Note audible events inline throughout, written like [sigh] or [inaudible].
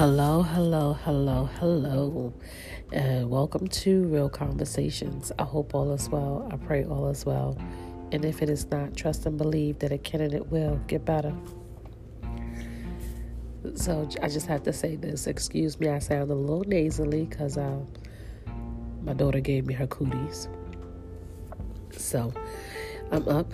Hello, hello, hello, hello, and welcome to Real Conversations. I hope all is well. I pray all is well. And if it is not, trust and believe that it can and it will get better. So I just have to say this. Excuse me, I sound a little nasally because uh, my daughter gave me her cooties. So I'm up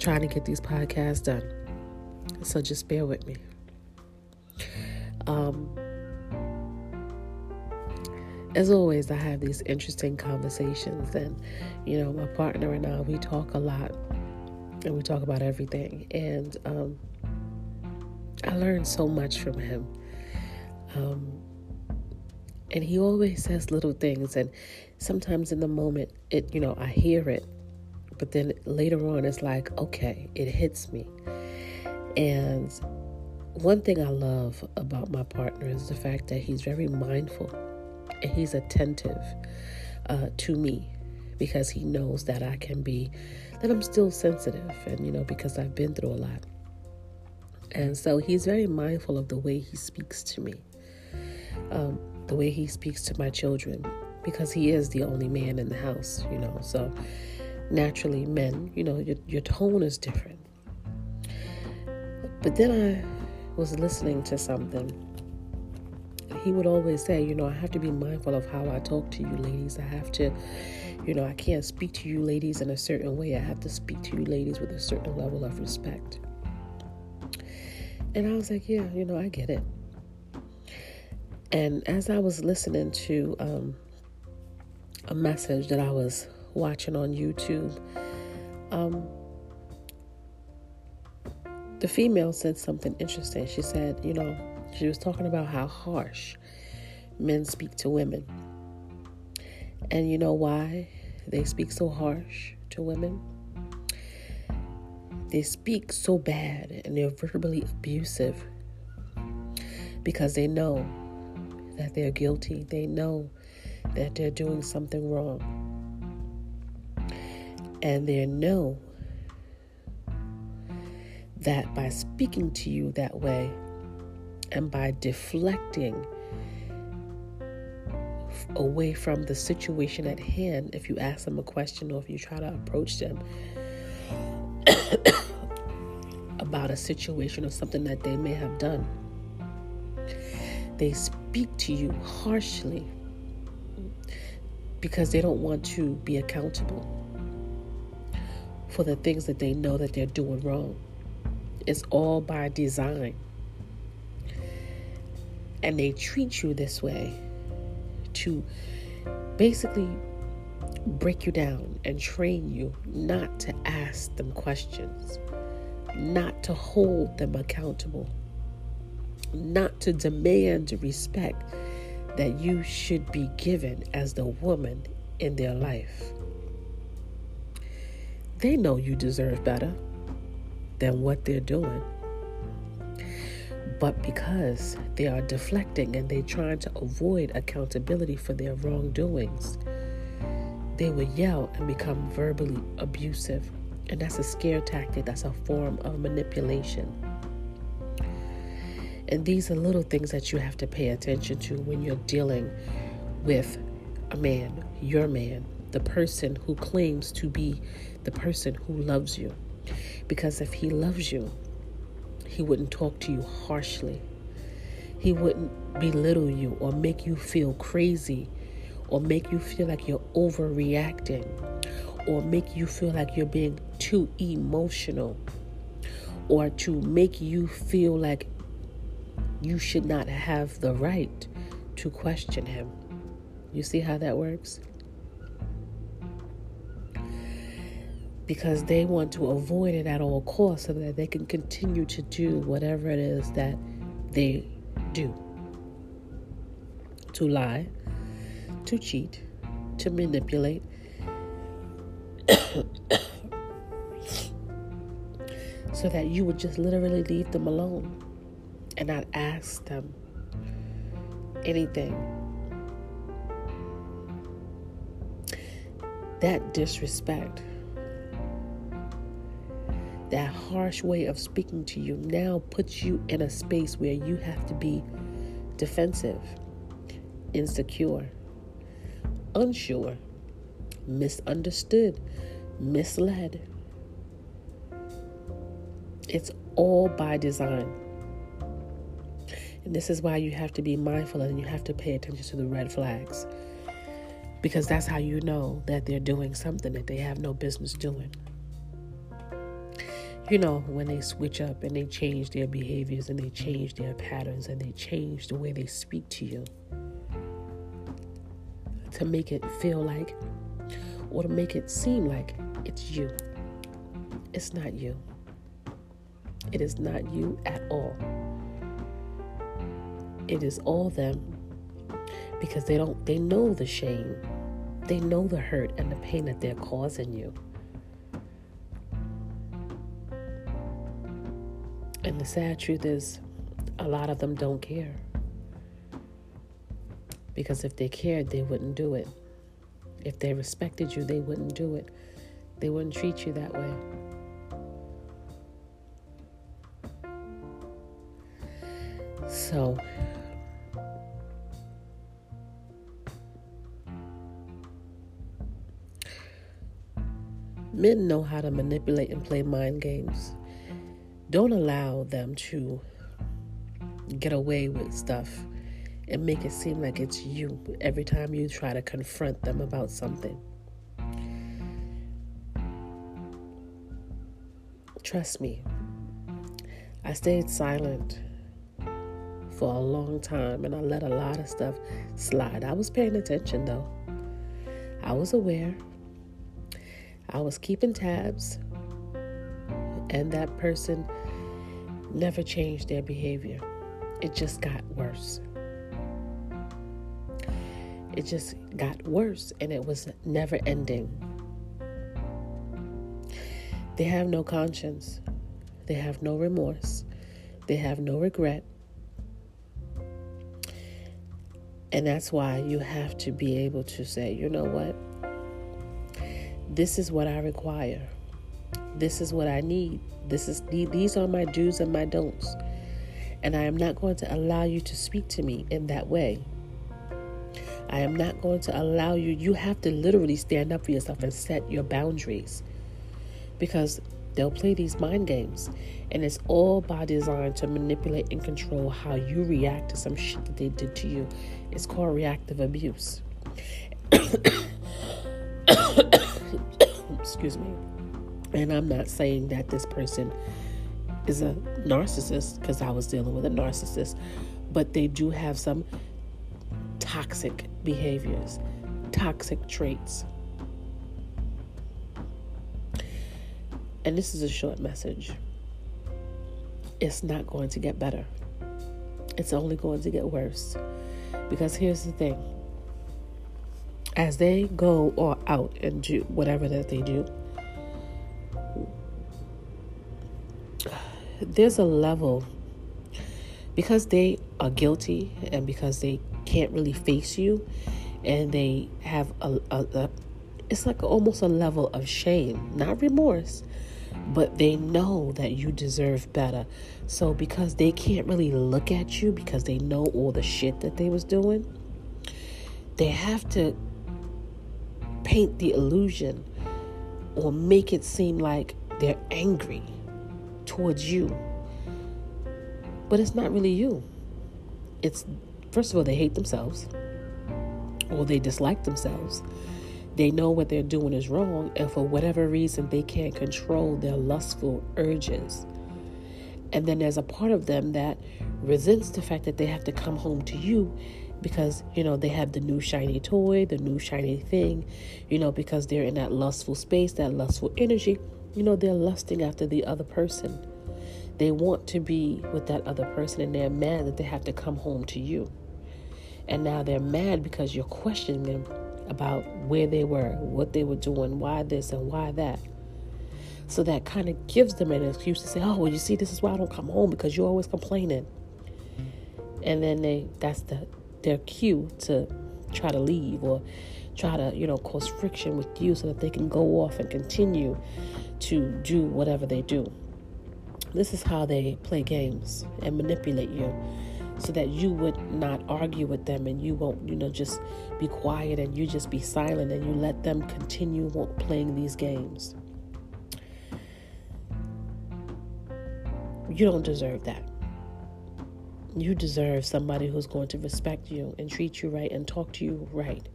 trying to get these podcasts done. So just bear with me. Um, as always, I have these interesting conversations, and you know, my partner and I we talk a lot, and we talk about everything. And um, I learned so much from him. Um, and he always says little things, and sometimes in the moment, it you know, I hear it, but then later on, it's like, okay, it hits me, and one thing I love about my partner is the fact that he's very mindful and he's attentive uh, to me because he knows that I can be, that I'm still sensitive, and you know, because I've been through a lot. And so he's very mindful of the way he speaks to me, um, the way he speaks to my children, because he is the only man in the house, you know. So naturally, men, you know, your, your tone is different. But then I was listening to something, he would always say, you know, I have to be mindful of how I talk to you ladies. I have to, you know, I can't speak to you ladies in a certain way. I have to speak to you ladies with a certain level of respect. And I was like, yeah, you know, I get it. And as I was listening to um, a message that I was watching on YouTube, um, the female said something interesting. She said, you know, she was talking about how harsh men speak to women. And you know why they speak so harsh to women? They speak so bad and they're verbally abusive because they know that they're guilty. They know that they're doing something wrong. And they know that by speaking to you that way and by deflecting away from the situation at hand, if you ask them a question or if you try to approach them [coughs] about a situation or something that they may have done, they speak to you harshly because they don't want to be accountable for the things that they know that they're doing wrong. It's all by design. And they treat you this way to basically break you down and train you not to ask them questions, not to hold them accountable, not to demand respect that you should be given as the woman in their life. They know you deserve better than what they're doing. But because they are deflecting and they're trying to avoid accountability for their wrongdoings, they will yell and become verbally abusive. And that's a scare tactic, that's a form of manipulation. And these are little things that you have to pay attention to when you're dealing with a man, your man, the person who claims to be the person who loves you. Because if he loves you, he wouldn't talk to you harshly. He wouldn't belittle you or make you feel crazy or make you feel like you're overreacting or make you feel like you're being too emotional or to make you feel like you should not have the right to question him. You see how that works? Because they want to avoid it at all costs so that they can continue to do whatever it is that they do to lie, to cheat, to manipulate. [coughs] so that you would just literally leave them alone and not ask them anything. That disrespect that harsh way of speaking to you now puts you in a space where you have to be defensive, insecure, unsure, misunderstood, misled. It's all by design. And this is why you have to be mindful and you have to pay attention to the red flags. Because that's how you know that they're doing something that they have no business doing. You know, when they switch up and they change their behaviors and they change their patterns and they change the way they speak to you to make it feel like or to make it seem like it's you. It's not you. It is not you at all. It is all them because they don't they know the shame. They know the hurt and the pain that they're causing you. And the sad truth is a lot of them don't care. Because if they cared, they wouldn't do it. If they respected you, they wouldn't do it. They wouldn't treat you that way. So, men know how to manipulate and play mind games. Don't allow them to get away with stuff and make it seem like it's you every time you try to confront them about something. Trust me, I stayed silent for a long time and I let a lot of stuff slide. I was paying attention though, I was aware, I was keeping tabs, and that person never changed their behavior. It just got worse. It just got worse and it was never ending. They have no conscience. They have no remorse. They have no regret. And that's why you have to be able to say, you know what? This is what I require. This is what I need. This is these are my do's and my don'ts. And I am not going to allow you to speak to me in that way. I am not going to allow you. You have to literally stand up for yourself and set your boundaries because they'll play these mind games. And it's all by design to manipulate and control how you react to some shit that they did to you. It's called reactive abuse. [coughs] [coughs] Excuse me. And I'm not saying that this person is a narcissist because I was dealing with a narcissist, but they do have some toxic behaviors, toxic traits. And this is a short message. It's not going to get better. It's only going to get worse. Because here's the thing as they go or out and do whatever that they do, there's a level because they are guilty and because they can't really face you and they have a, a, a it's like almost a level of shame, not remorse, but they know that you deserve better. So because they can't really look at you because they know all the shit that they was doing, they have to paint the illusion or make it seem like they're angry towards you. But it's not really you. It's first of all they hate themselves or they dislike themselves. They know what they're doing is wrong, and for whatever reason, they can't control their lustful urges. And then there's a part of them that resents the fact that they have to come home to you because, you know, they have the new shiny toy, the new shiny thing, you know, because they're in that lustful space, that lustful energy. You know, they're lusting after the other person. They want to be with that other person and they're mad that they have to come home to you. And now they're mad because you're questioning them about where they were, what they were doing, why this and why that. So that kind of gives them an excuse to say, "Oh, well, you see, this is why I don't come home because you're always complaining." And then they that's the their cue to try to leave or try to, you know, cause friction with you so that they can go off and continue to do whatever they do. This is how they play games and manipulate you so that you would not argue with them and you won't, you know, just be quiet and you just be silent and you let them continue playing these games. You don't deserve that. You deserve somebody who's going to respect you and treat you right and talk to you right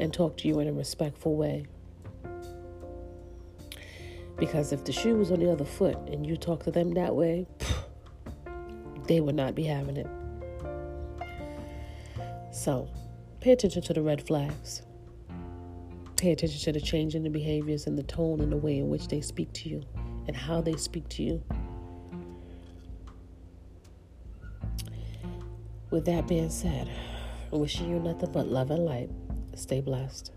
and talk to you in a respectful way. Because if the shoe was on the other foot and you talk to them that way, they would not be having it. So, pay attention to the red flags. Pay attention to the change in the behaviors and the tone and the way in which they speak to you and how they speak to you. With that being said, wishing you nothing but love and light. Stay blessed.